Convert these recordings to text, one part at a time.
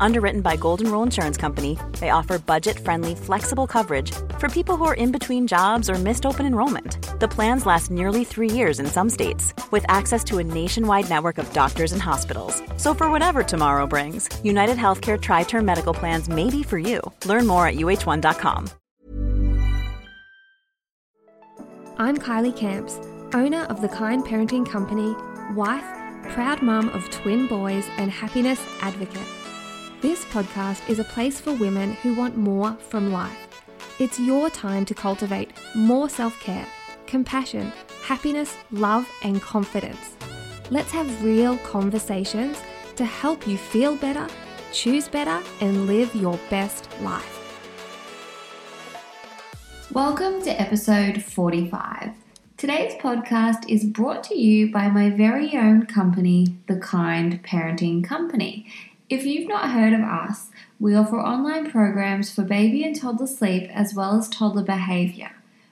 Underwritten by Golden Rule Insurance Company, they offer budget friendly, flexible coverage for people who are in between jobs or missed open enrollment. The plans last nearly three years in some states, with access to a nationwide network of doctors and hospitals. So, for whatever tomorrow brings, United Healthcare Tri Term Medical Plans may be for you. Learn more at uh1.com. I'm Kylie Camps, owner of the Kind Parenting Company, wife, proud mum of twin boys, and happiness advocate. This podcast is a place for women who want more from life. It's your time to cultivate more self care, compassion, happiness, love, and confidence. Let's have real conversations to help you feel better, choose better, and live your best life. Welcome to episode 45. Today's podcast is brought to you by my very own company, The Kind Parenting Company. If you've not heard of us, we offer online programs for baby and toddler sleep as well as toddler behavior.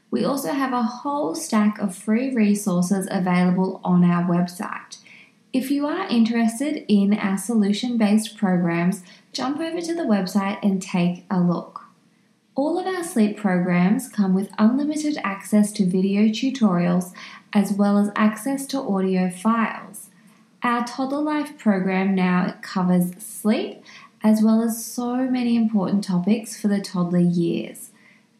We also have a whole stack of free resources available on our website. If you are interested in our solution based programs, jump over to the website and take a look. All of our sleep programs come with unlimited access to video tutorials as well as access to audio files. Our Toddler Life program now covers sleep as well as so many important topics for the toddler years.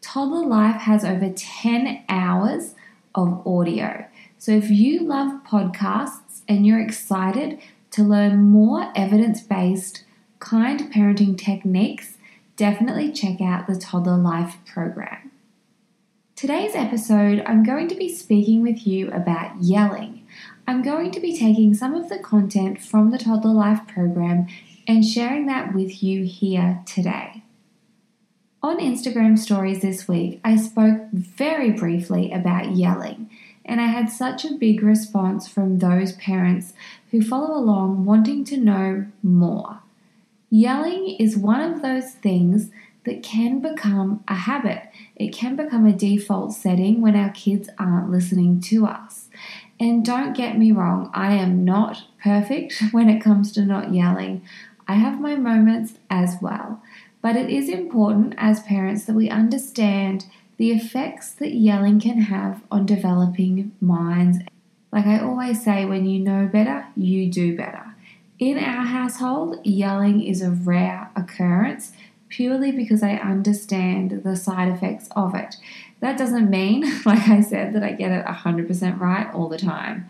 Toddler Life has over 10 hours of audio. So if you love podcasts and you're excited to learn more evidence based, kind parenting techniques, definitely check out the Toddler Life program. Today's episode, I'm going to be speaking with you about yelling. I'm going to be taking some of the content from the Toddler Life program and sharing that with you here today. On Instagram stories this week, I spoke very briefly about yelling, and I had such a big response from those parents who follow along wanting to know more. Yelling is one of those things that can become a habit. It can become a default setting when our kids aren't listening to us. And don't get me wrong, I am not perfect when it comes to not yelling. I have my moments as well. But it is important as parents that we understand the effects that yelling can have on developing minds. Like I always say, when you know better, you do better. In our household, yelling is a rare occurrence purely because I understand the side effects of it. That doesn't mean, like I said, that I get it 100% right all the time.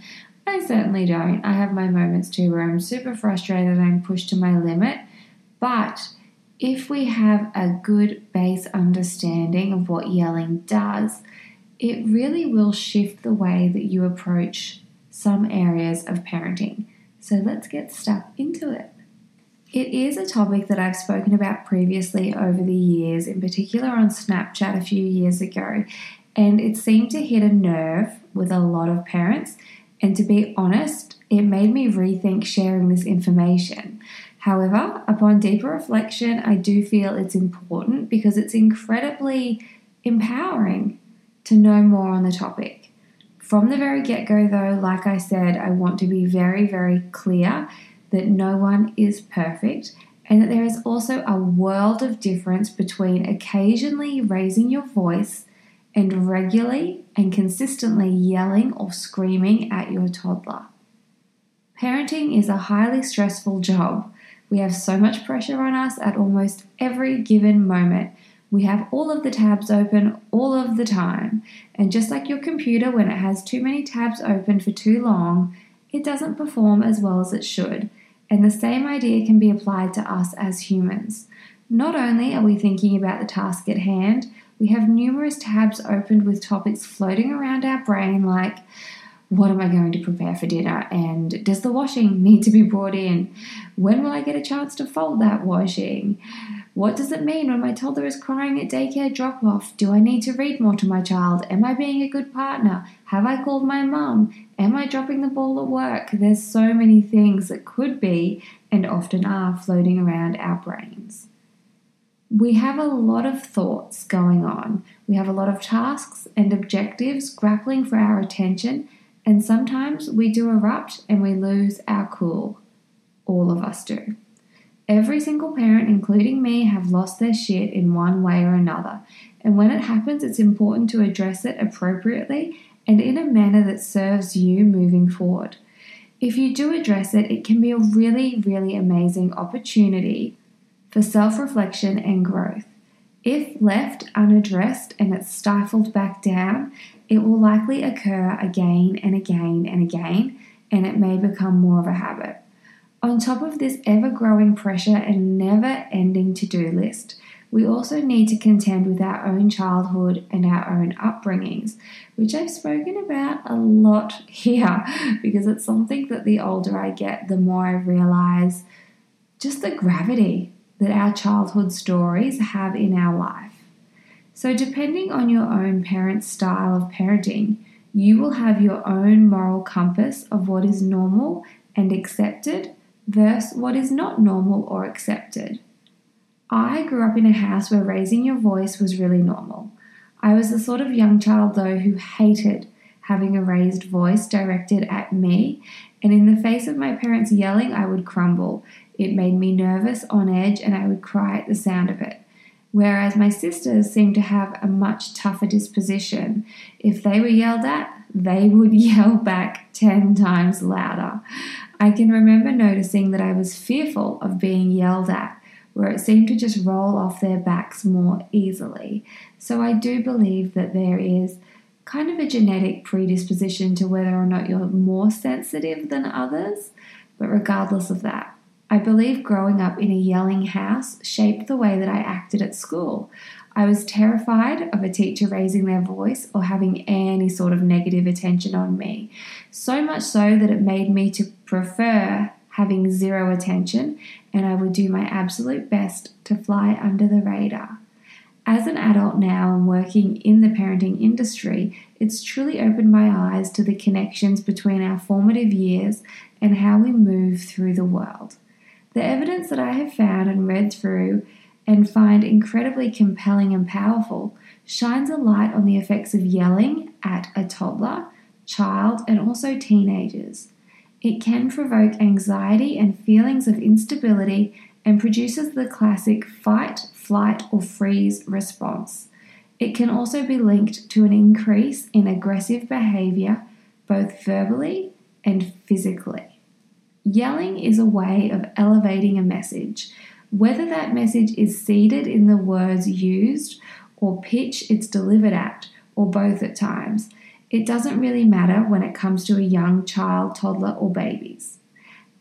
I certainly don't. I have my moments too where I'm super frustrated and I'm pushed to my limit. But if we have a good base understanding of what yelling does, it really will shift the way that you approach some areas of parenting. So let's get stuck into it. It is a topic that I've spoken about previously over the years, in particular on Snapchat a few years ago, and it seemed to hit a nerve with a lot of parents. And to be honest, it made me rethink sharing this information. However, upon deeper reflection, I do feel it's important because it's incredibly empowering to know more on the topic. From the very get go, though, like I said, I want to be very, very clear that no one is perfect and that there is also a world of difference between occasionally raising your voice and regularly and consistently yelling or screaming at your toddler. Parenting is a highly stressful job. We have so much pressure on us at almost every given moment we have all of the tabs open all of the time. And just like your computer, when it has too many tabs open for too long, it doesn't perform as well as it should. And the same idea can be applied to us as humans. Not only are we thinking about the task at hand, we have numerous tabs opened with topics floating around our brain like, what am I going to prepare for dinner? And does the washing need to be brought in? When will I get a chance to fold that washing? What does it mean when my toddler is crying at daycare drop off? Do I need to read more to my child? Am I being a good partner? Have I called my mum? Am I dropping the ball at work? There's so many things that could be and often are floating around our brains. we have a lot of thoughts going on. We have a lot of tasks and objectives grappling for our attention, and sometimes we do erupt and we lose our cool. All of us do. Every single parent, including me, have lost their shit in one way or another. And when it happens, it's important to address it appropriately and in a manner that serves you moving forward. If you do address it, it can be a really, really amazing opportunity for self reflection and growth. If left unaddressed and it's stifled back down, it will likely occur again and again and again, and it may become more of a habit. On top of this ever growing pressure and never ending to do list, we also need to contend with our own childhood and our own upbringings, which I've spoken about a lot here because it's something that the older I get, the more I realize just the gravity that our childhood stories have in our life. So, depending on your own parent's style of parenting, you will have your own moral compass of what is normal and accepted versus what is not normal or accepted. I grew up in a house where raising your voice was really normal. I was the sort of young child, though, who hated having a raised voice directed at me, and in the face of my parents yelling, I would crumble. It made me nervous, on edge, and I would cry at the sound of it. Whereas my sisters seemed to have a much tougher disposition. If they were yelled at, they would yell back 10 times louder. I can remember noticing that I was fearful of being yelled at where it seemed to just roll off their backs more easily. So I do believe that there is kind of a genetic predisposition to whether or not you're more sensitive than others, but regardless of that, I believe growing up in a yelling house shaped the way that I acted at school. I was terrified of a teacher raising their voice or having any sort of negative attention on me, so much so that it made me to prefer having zero attention, and I would do my absolute best to fly under the radar. As an adult now and working in the parenting industry, it's truly opened my eyes to the connections between our formative years and how we move through the world. The evidence that I have found and read through and find incredibly compelling and powerful shines a light on the effects of yelling at a toddler, child, and also teenagers. It can provoke anxiety and feelings of instability and produces the classic fight, flight, or freeze response. It can also be linked to an increase in aggressive behavior, both verbally and physically. Yelling is a way of elevating a message, whether that message is seated in the words used or pitch it's delivered at, or both at times. It doesn't really matter when it comes to a young child, toddler, or babies.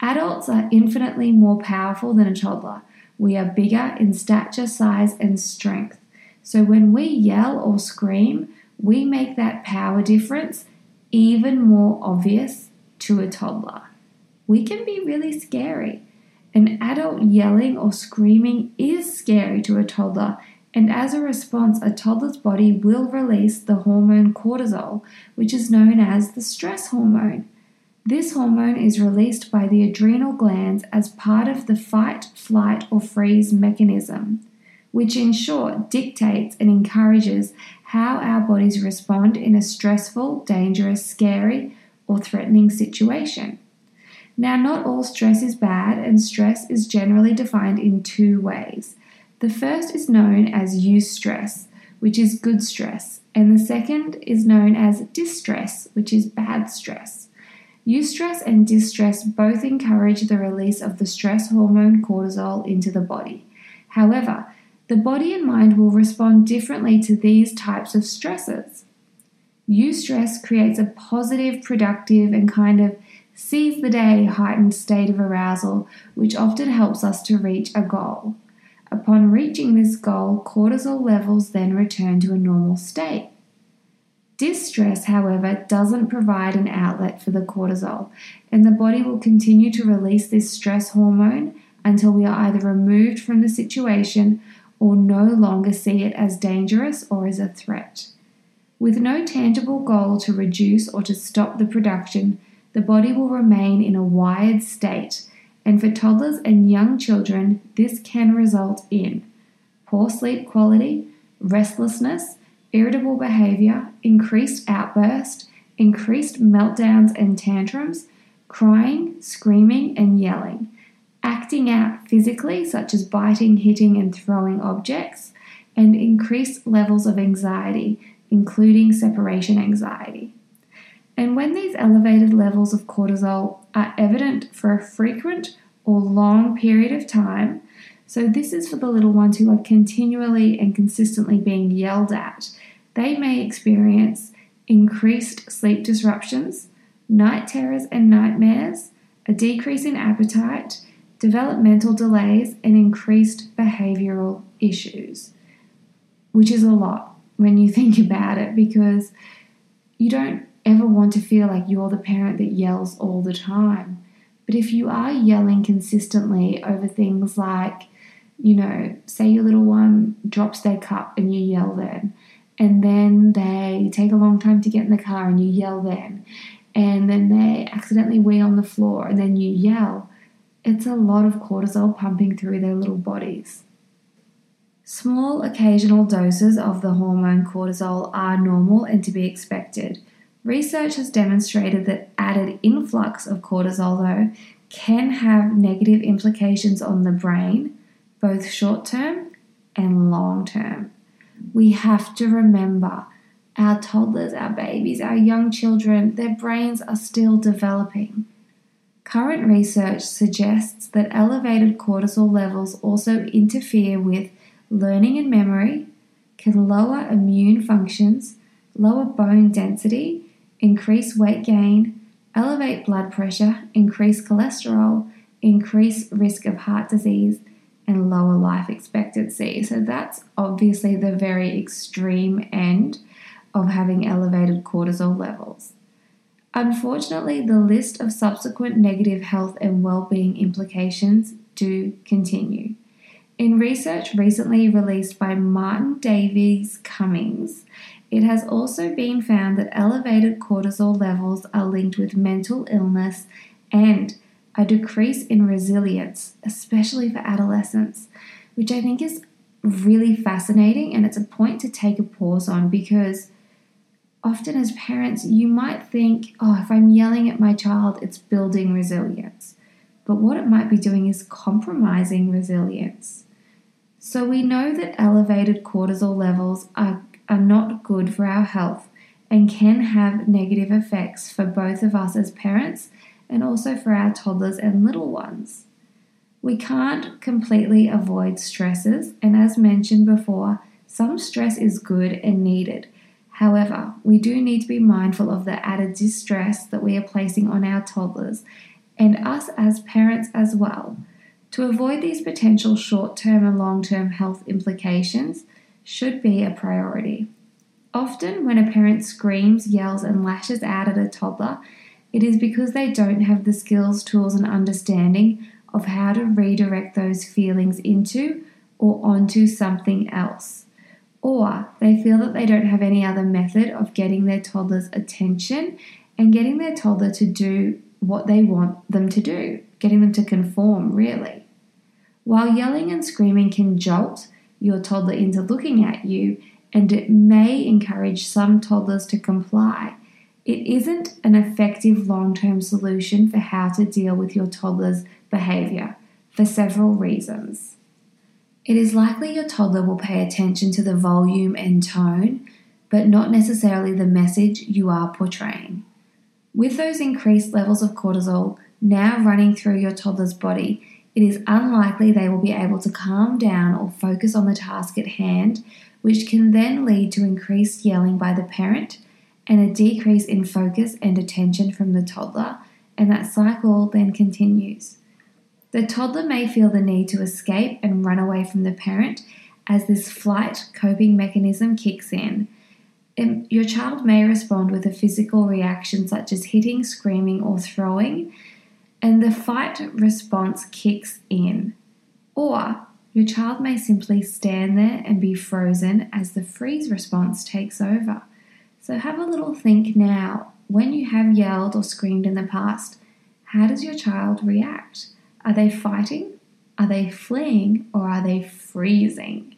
Adults are infinitely more powerful than a toddler. We are bigger in stature, size, and strength. So when we yell or scream, we make that power difference even more obvious to a toddler. We can be really scary. An adult yelling or screaming is scary to a toddler and as a response, a toddler's body will release the hormone cortisol, which is known as the stress hormone. This hormone is released by the adrenal glands as part of the fight, flight, or freeze mechanism, which in short dictates and encourages how our bodies respond in a stressful, dangerous, scary, or threatening situation. Now, not all stress is bad, and stress is generally defined in two ways. The first is known as eustress, which is good stress, and the second is known as distress, which is bad stress. Eustress and distress both encourage the release of the stress hormone cortisol into the body. However, the body and mind will respond differently to these types of stresses. Eustress creates a positive, productive, and kind of seize the day heightened state of arousal, which often helps us to reach a goal. Upon reaching this goal, cortisol levels then return to a normal state. Distress, however, doesn't provide an outlet for the cortisol, and the body will continue to release this stress hormone until we are either removed from the situation or no longer see it as dangerous or as a threat. With no tangible goal to reduce or to stop the production, the body will remain in a wired state and for toddlers and young children, this can result in poor sleep quality, restlessness, irritable behavior, increased outburst, increased meltdowns and tantrums, crying, screaming, and yelling, acting out physically, such as biting, hitting, and throwing objects, and increased levels of anxiety, including separation anxiety. And when these elevated levels of cortisol are evident for a frequent or long period of time, so this is for the little ones who are continually and consistently being yelled at, they may experience increased sleep disruptions, night terrors and nightmares, a decrease in appetite, developmental delays, and increased behavioral issues, which is a lot when you think about it because you don't ever want to feel like you're the parent that yells all the time. But if you are yelling consistently over things like, you know, say your little one drops their cup and you yell then, and then they take a long time to get in the car and you yell then, and then they accidentally wee on the floor and then you yell, it's a lot of cortisol pumping through their little bodies. Small occasional doses of the hormone cortisol are normal and to be expected. Research has demonstrated that added influx of cortisol, though, can have negative implications on the brain, both short term and long term. We have to remember our toddlers, our babies, our young children, their brains are still developing. Current research suggests that elevated cortisol levels also interfere with learning and memory, can lower immune functions, lower bone density, increase weight gain, elevate blood pressure, increase cholesterol, increase risk of heart disease, and lower life expectancy. So that's obviously the very extreme end of having elevated cortisol levels. Unfortunately, the list of subsequent negative health and well-being implications do continue. In research recently released by Martin Davies Cummings, it has also been found that elevated cortisol levels are linked with mental illness and a decrease in resilience, especially for adolescents, which I think is really fascinating and it's a point to take a pause on because often as parents, you might think, oh, if I'm yelling at my child, it's building resilience. But what it might be doing is compromising resilience. So we know that elevated cortisol levels are are not good for our health and can have negative effects for both of us as parents and also for our toddlers and little ones. We can't completely avoid stresses, and as mentioned before, some stress is good and needed. However, we do need to be mindful of the added distress that we are placing on our toddlers and us as parents as well. To avoid these potential short term and long term health implications, should be a priority. Often, when a parent screams, yells, and lashes out at a toddler, it is because they don't have the skills, tools, and understanding of how to redirect those feelings into or onto something else. Or they feel that they don't have any other method of getting their toddler's attention and getting their toddler to do what they want them to do, getting them to conform, really. While yelling and screaming can jolt, your toddler into looking at you, and it may encourage some toddlers to comply. It isn't an effective long term solution for how to deal with your toddler's behavior for several reasons. It is likely your toddler will pay attention to the volume and tone, but not necessarily the message you are portraying. With those increased levels of cortisol now running through your toddler's body, it is unlikely they will be able to calm down or focus on the task at hand, which can then lead to increased yelling by the parent and a decrease in focus and attention from the toddler, and that cycle then continues. The toddler may feel the need to escape and run away from the parent as this flight coping mechanism kicks in. Your child may respond with a physical reaction such as hitting, screaming, or throwing and the fight response kicks in. Or your child may simply stand there and be frozen as the freeze response takes over. So have a little think now. When you have yelled or screamed in the past, how does your child react? Are they fighting? Are they fleeing? Or are they freezing?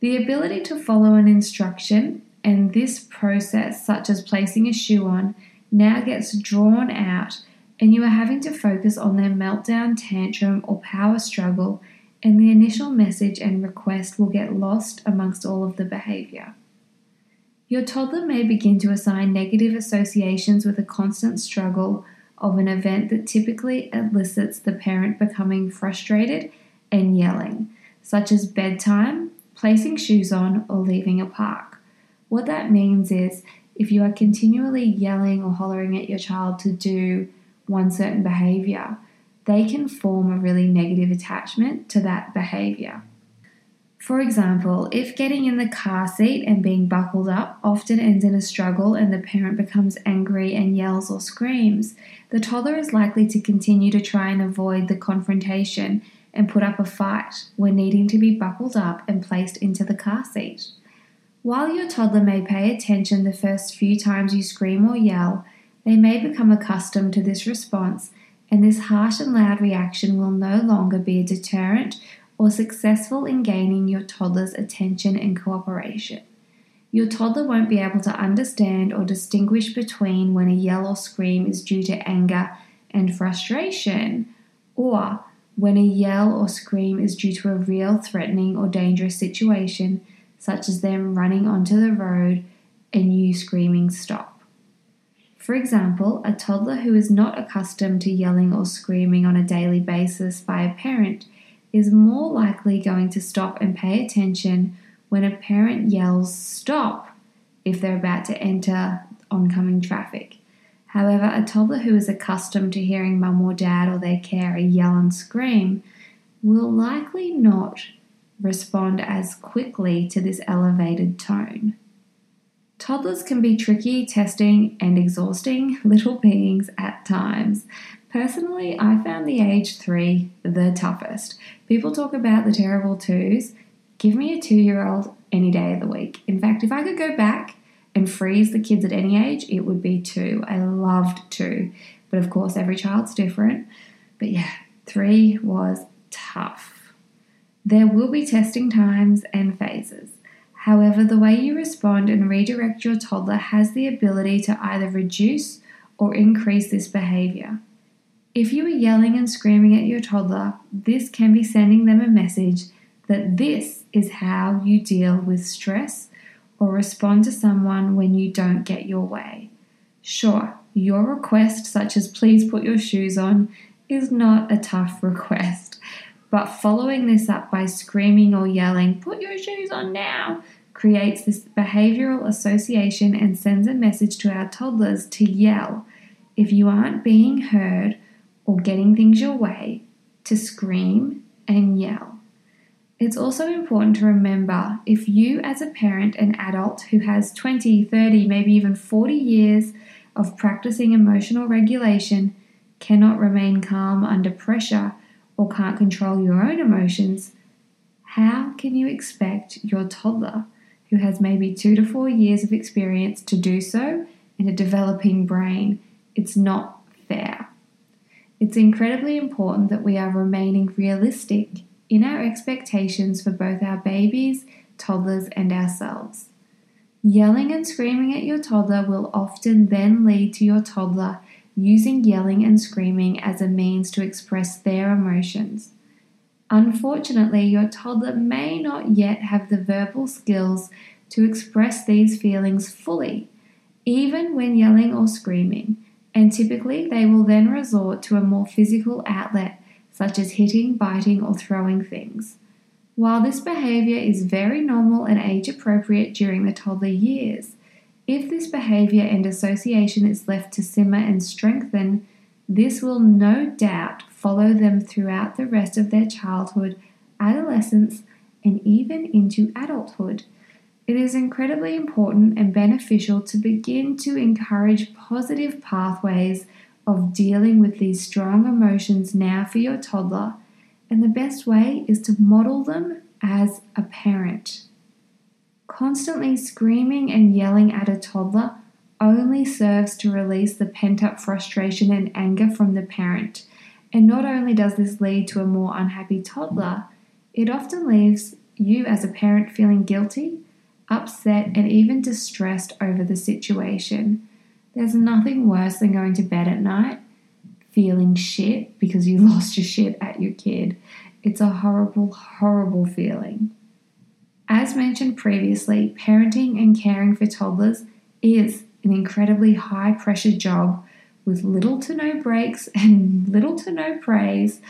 The ability to follow an instruction and this process, such as placing a shoe on, now gets drawn out, and you are having to focus on their meltdown, tantrum, or power struggle, and the initial message and request will get lost amongst all of the behavior. Your toddler may begin to assign negative associations with a constant struggle of an event that typically elicits the parent becoming frustrated and yelling, such as bedtime, placing shoes on, or leaving a park. What that means is if you are continually yelling or hollering at your child to do one certain behavior, they can form a really negative attachment to that behavior. For example, if getting in the car seat and being buckled up often ends in a struggle and the parent becomes angry and yells or screams, the toddler is likely to continue to try and avoid the confrontation and put up a fight when needing to be buckled up and placed into the car seat. While your toddler may pay attention the first few times you scream or yell, they may become accustomed to this response, and this harsh and loud reaction will no longer be a deterrent or successful in gaining your toddler's attention and cooperation. Your toddler won't be able to understand or distinguish between when a yell or scream is due to anger and frustration, or when a yell or scream is due to a real threatening or dangerous situation, such as them running onto the road and you screaming stop. For example, a toddler who is not accustomed to yelling or screaming on a daily basis by a parent is more likely going to stop and pay attention when a parent yells stop if they're about to enter oncoming traffic. However, a toddler who is accustomed to hearing mum or dad or their carer yell and scream will likely not respond as quickly to this elevated tone. Toddlers can be tricky, testing, and exhausting little beings at times, Personally, I found the age three the toughest. People talk about the terrible twos. Give me a two year old any day of the week. In fact, if I could go back and freeze the kids at any age, it would be two. I loved two. But of course, every child's different. But yeah, three was tough. There will be testing times and phases. However, the way you respond and redirect your toddler has the ability to either reduce or increase this behavior. If you are yelling and screaming at your toddler, this can be sending them a message that this is how you deal with stress or respond to someone when you don't get your way. Sure, your request, such as please put your shoes on, is not a tough request, but following this up by screaming or yelling, put your shoes on now, creates this behavioral association and sends a message to our toddlers to yell. If you aren't being heard, or getting things your way to scream and yell. It's also important to remember if you, as a parent and adult who has 20, 30, maybe even 40 years of practicing emotional regulation, cannot remain calm under pressure or can't control your own emotions, how can you expect your toddler, who has maybe two to four years of experience, to do so in a developing brain? It's not fair. It's incredibly important that we are remaining realistic in our expectations for both our babies, toddlers, and ourselves. Yelling and screaming at your toddler will often then lead to your toddler using yelling and screaming as a means to express their emotions. Unfortunately, your toddler may not yet have the verbal skills to express these feelings fully, even when yelling or screaming and typically they will then resort to a more physical outlet, such as hitting, biting, or throwing things. While this behavior is very normal and age appropriate during the toddler years, if this behavior and association is left to simmer and strengthen, this will no doubt follow them throughout the rest of their childhood, adolescence, and even into adulthood. It is incredibly important and beneficial to begin to encourage positive pathways of dealing with these strong emotions now for your toddler, and the best way is to model them as a parent. Constantly screaming and yelling at a toddler only serves to release the pent up frustration and anger from the parent. And not only does this lead to a more unhappy toddler, it often leaves you as a parent feeling guilty, upset, and even distressed over the situation. There's nothing worse than going to bed at night feeling shit because you lost your shit at your kid. It's a horrible, horrible feeling. As mentioned previously, parenting and caring for toddlers is an incredibly high pressure job with little to no breaks and little to no praise.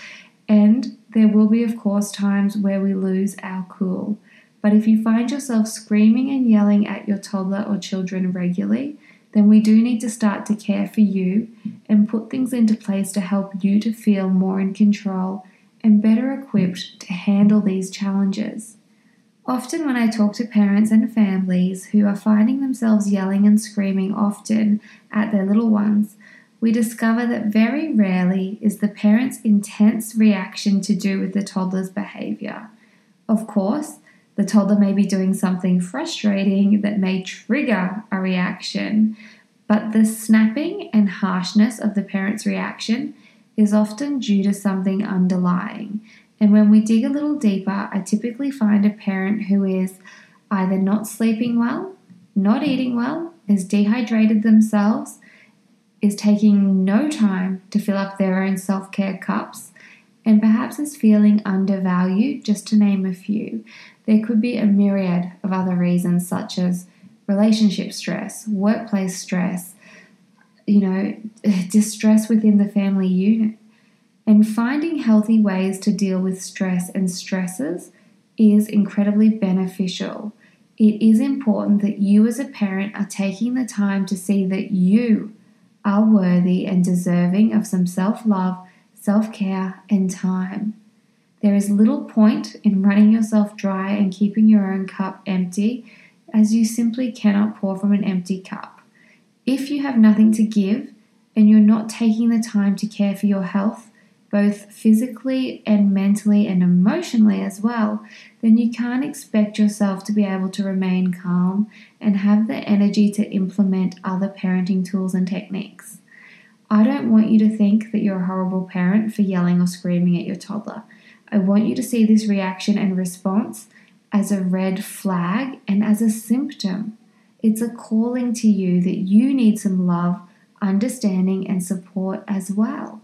And there will be, of course, times where we lose our cool. But if you find yourself screaming and yelling at your toddler or children regularly, then we do need to start to care for you and put things into place to help you to feel more in control and better equipped to handle these challenges. Often, when I talk to parents and families who are finding themselves yelling and screaming often at their little ones, we discover that very rarely is the parent's intense reaction to do with the toddler's behavior. Of course, the toddler may be doing something frustrating that may trigger a reaction, but the snapping and harshness of the parent's reaction is often due to something underlying. And when we dig a little deeper, I typically find a parent who is either not sleeping well, not eating well, is dehydrated themselves, is taking no time to fill up their own self care cups, and perhaps is feeling undervalued, just to name a few. There could be a myriad of other reasons, such as relationship stress, workplace stress, you know, distress within the family unit. And finding healthy ways to deal with stress and stresses is incredibly beneficial. It is important that you, as a parent, are taking the time to see that you are worthy and deserving of some self love, self care, and time. There is little point in running yourself dry and keeping your own cup empty, as you simply cannot pour from an empty cup. If you have nothing to give and you're not taking the time to care for your health, both physically and mentally and emotionally as well, then you can't expect yourself to be able to remain calm and have the energy to implement other parenting tools and techniques. I don't want you to think that you're a horrible parent for yelling or screaming at your toddler. I want you to see this reaction and response as a red flag and as a symptom. It's a calling to you that you need some love, understanding, and support as well.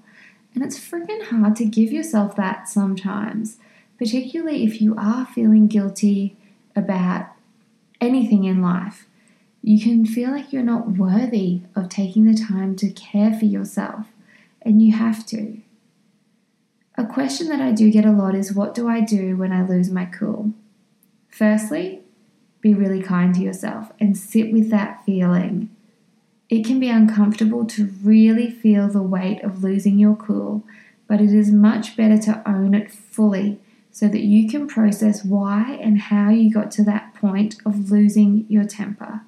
And it's freaking hard to give yourself that sometimes, particularly if you are feeling guilty about anything in life. You can feel like you're not worthy of taking the time to care for yourself, and you have to. A question that I do get a lot is what do I do when I lose my cool? Firstly, be really kind to yourself and sit with that feeling it can be uncomfortable to really feel the weight of losing your cool, but it is much better to own it fully so that you can process why and how you got to that point of losing your temper.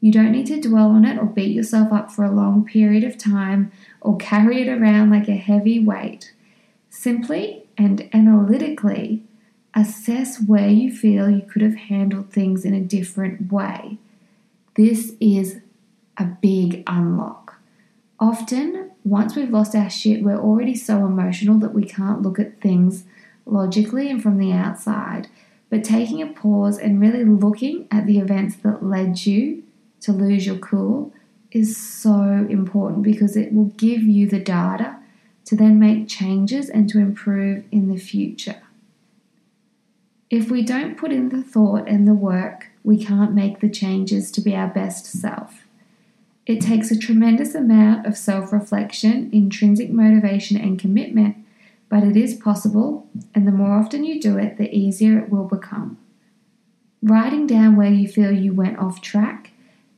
You don't need to dwell on it or beat yourself up for a long period of time or carry it around like a heavy weight. Simply and analytically assess where you feel you could have handled things in a different way. This is a big unlock. Often, once we've lost our shit, we're already so emotional that we can't look at things logically and from the outside. But taking a pause and really looking at the events that led you to lose your cool is so important because it will give you the data to then make changes and to improve in the future. If we don't put in the thought and the work, we can't make the changes to be our best self. It takes a tremendous amount of self reflection, intrinsic motivation, and commitment, but it is possible, and the more often you do it, the easier it will become. Writing down where you feel you went off track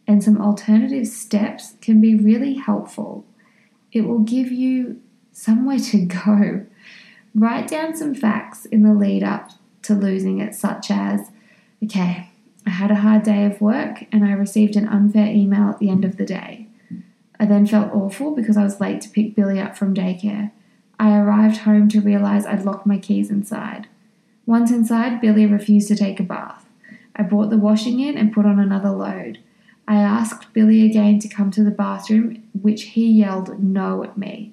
and some alternative steps can be really helpful. It will give you somewhere to go. Write down some facts in the lead up to losing it, such as, okay, I had a hard day of work and I received an unfair email at the end of the day. I then felt awful because I was late to pick Billy up from daycare. I arrived home to realize I'd locked my keys inside. Once inside, Billy refused to take a bath. I brought the washing in and put on another load. I asked Billy again to come to the bathroom, which he yelled no at me.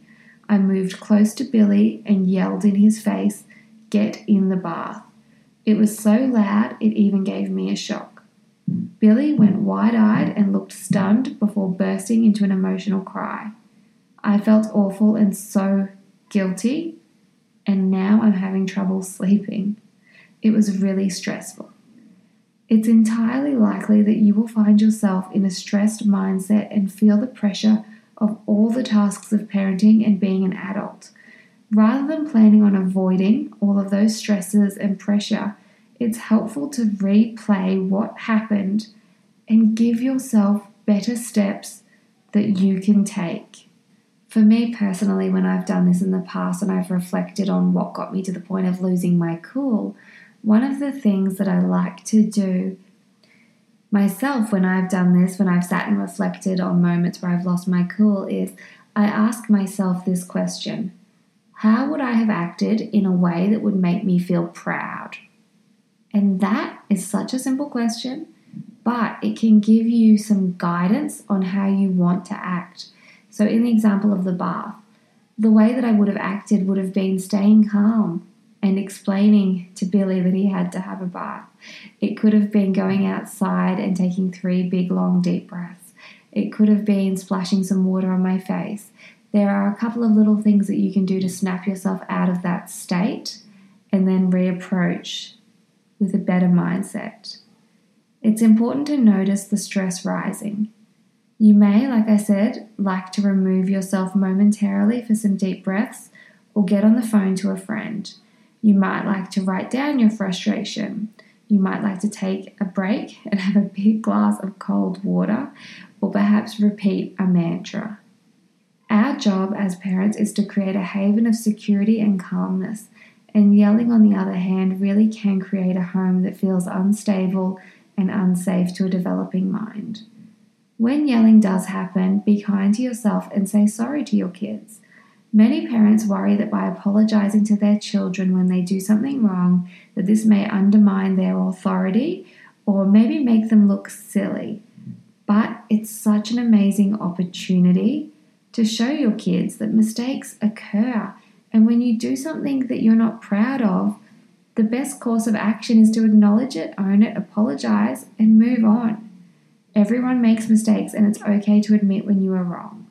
I moved close to Billy and yelled in his face, Get in the bath. It was so loud it even gave me a shock. Billy went wide eyed and looked stunned before bursting into an emotional cry. I felt awful and so guilty, and now I'm having trouble sleeping. It was really stressful. It's entirely likely that you will find yourself in a stressed mindset and feel the pressure of all the tasks of parenting and being an adult. Rather than planning on avoiding all of those stresses and pressure, it's helpful to replay what happened and give yourself better steps that you can take. For me personally, when I've done this in the past and I've reflected on what got me to the point of losing my cool, one of the things that I like to do myself when I've done this, when I've sat and reflected on moments where I've lost my cool, is I ask myself this question How would I have acted in a way that would make me feel proud? And that is such a simple question, but it can give you some guidance on how you want to act. So, in the example of the bath, the way that I would have acted would have been staying calm, and explaining to Billy that he had to have a bath. It could have been going outside and taking three big, long, deep breaths. It could have been splashing some water on my face. There are a couple of little things that you can do to snap yourself out of that state and then reapproach with a better mindset. It's important to notice the stress rising. You may, like I said, like to remove yourself momentarily for some deep breaths or get on the phone to a friend. You might like to write down your frustration. You might like to take a break and have a big glass of cold water, or perhaps repeat a mantra. Our job as parents is to create a haven of security and calmness, and yelling, on the other hand, really can create a home that feels unstable and unsafe to a developing mind. When yelling does happen, be kind to yourself and say sorry to your kids. Many parents worry that by apologizing to their children when they do something wrong, that this may undermine their authority or maybe make them look silly. But it's such an amazing opportunity to show your kids that mistakes occur. And when you do something that you're not proud of, the best course of action is to acknowledge it, own it, apologize, and move on. Everyone makes mistakes, and it's okay to admit when you are wrong.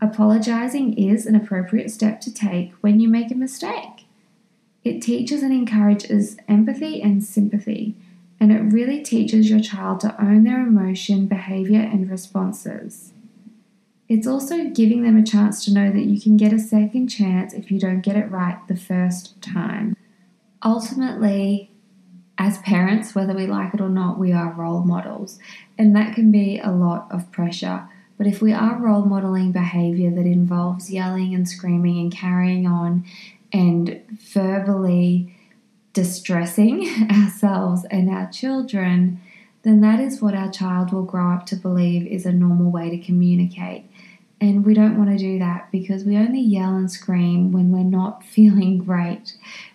Apologizing is an appropriate step to take when you make a mistake. It teaches and encourages empathy and sympathy, and it really teaches your child to own their emotion, behavior, and responses. It's also giving them a chance to know that you can get a second chance if you don't get it right the first time. Ultimately, as parents, whether we like it or not, we are role models, and that can be a lot of pressure but if we are role modeling behavior that involves yelling and screaming and carrying on and verbally distressing ourselves and our children, then that is what our child will grow up to believe is a normal way to communicate. And we don't want to do that because we only yell and scream when we're not feeling great.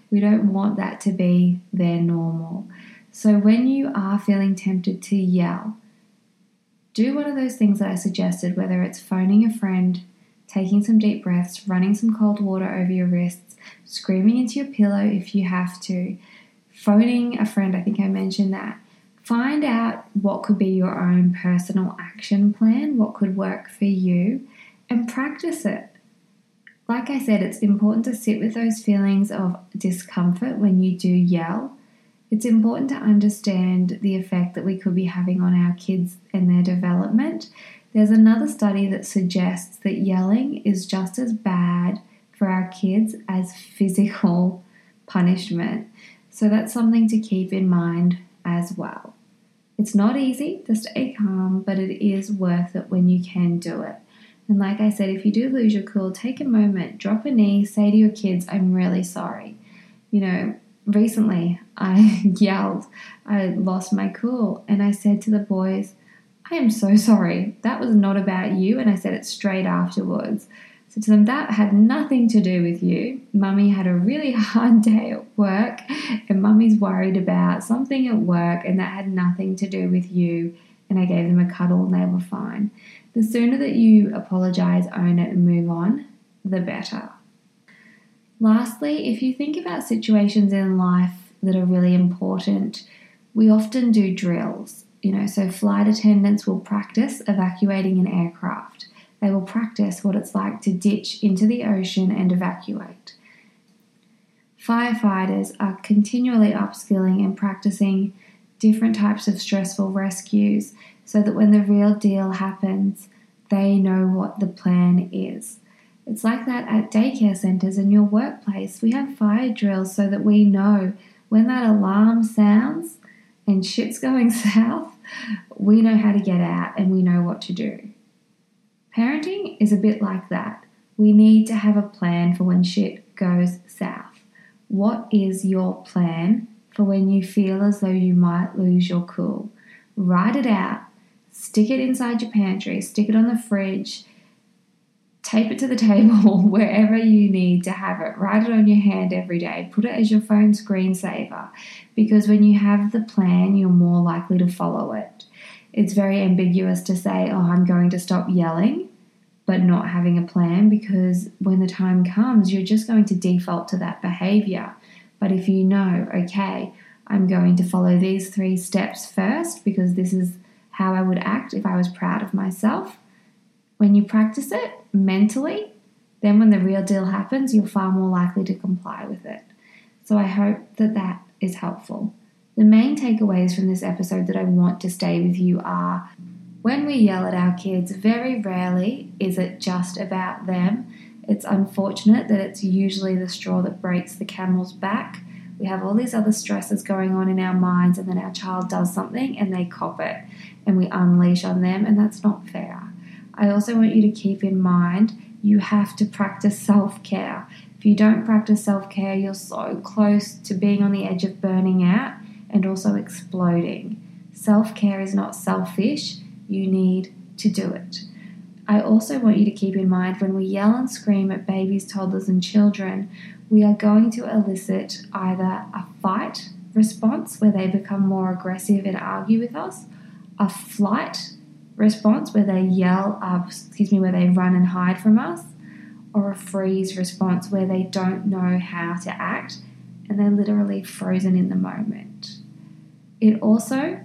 We don't want that to be their normal. So when you are feeling tempted to yell, do one of those things that I suggested, whether it's phoning a friend, taking some deep breaths, running some cold water over your wrists, screaming into your pillow if you have to, phoning a friend, I think I mentioned that. Find out what could be your own personal action plan, what could work for you, and practice it. Like I said, it's important to sit with those feelings of discomfort when you do yell it's important to understand the effect that we could be having on our kids and their development. There's another study that suggests that yelling is just as bad for our kids as physical punishment. So that's something to keep in mind as well. It's not easy to stay calm, but it is worth it when you can do it. And like I said, if you do lose your cool, take a moment, drop a knee, say to your kids, I'm really sorry. You know, recently I yelled, I lost my cool, and I said to the boys, I am so sorry. That was not about you. And I said it straight afterwards. So to them, that had nothing to do with you. Mummy had a really hard day at work, and mummy's worried about something at work, and that had nothing to do with you. And I gave them a cuddle, and they were fine. The sooner that you apologize, own it, and move on, the better. Lastly, if you think about situations in life that are really important. We often do drills, you know, so flight attendants will practice evacuating an aircraft. They will practice what it's like to ditch into the ocean and evacuate. Firefighters are continually upskilling and practicing different types of stressful rescues so that when the real deal happens, they know what the plan is. It's like that at daycare centres and your workplace. We have fire drills so that we know when that alarm sounds and shit's going south, we know how to get out and we know what to do. Parenting is a bit like that. We need to have a plan for when shit goes south. What is your plan for when you feel as though you might lose your cool? Write it out, stick it inside your pantry, stick it on the fridge, tape it to the table wherever you need to have it. Write it on your hand every day. Put it as your phone screensaver because when you have the plan, you're more likely to follow it. It's very ambiguous to say, Oh, I'm going to stop yelling, but not having a plan because when the time comes, you're just going to default to that behavior. But if you know, okay, I'm going to follow these three steps first because this is how I would act if I was proud of myself when you practice it mentally, then when the real deal happens, you're far more likely to comply with it. So I hope that that is helpful. The main takeaways from this episode that I want to stay with you are when we yell at our kids, very rarely is it just about them. It's unfortunate that it's usually the straw that breaks the camel's back. We have all these other stresses going on in our minds, and then our child does something and they cop it, and we unleash on them, and that's not fair. I also want you to keep in mind you have to practice self care. If you don't practice self care, you're so close to being on the edge of burning out and also exploding. Self care is not selfish, you need to do it. I also want you to keep in mind when we yell and scream at babies, toddlers, and children, we are going to elicit either a fight response where they become more aggressive and argue with us, a flight response where they yell, excuse me, where they run and hide from us, or a freeze response where they don't know how to act and they're literally frozen in the moment. It also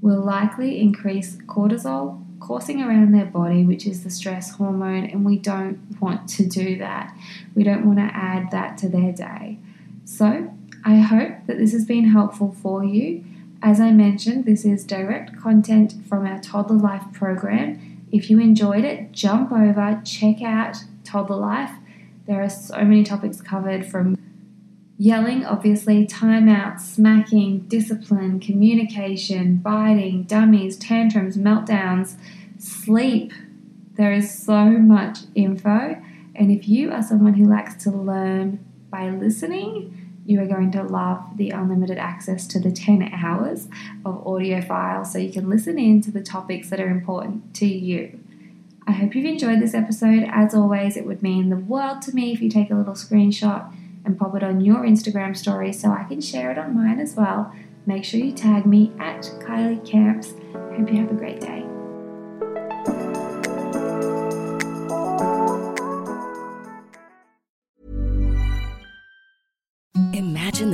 will likely increase cortisol coursing around their body, which is the stress hormone, and we don't want to do that. We don't want to add that to their day. So, I hope that this has been helpful for you. As I mentioned, this is direct content from our Toddler Life program. If you enjoyed it, jump over, check out Toddler Life. There are so many topics covered from yelling, obviously, timeout, smacking, discipline, communication, biting, dummies, tantrums, meltdowns, sleep. There is so much info. And if you are someone who likes to learn by listening, you are going to love the unlimited access to the 10 hours of audio files so you can listen in to the topics that are important to you. I hope you've enjoyed this episode. As always, it would mean the world to me if you take a little screenshot and pop it on your Instagram story so I can share it on mine as well. Make sure you tag me at Kylie Camps. Hope you have a great day.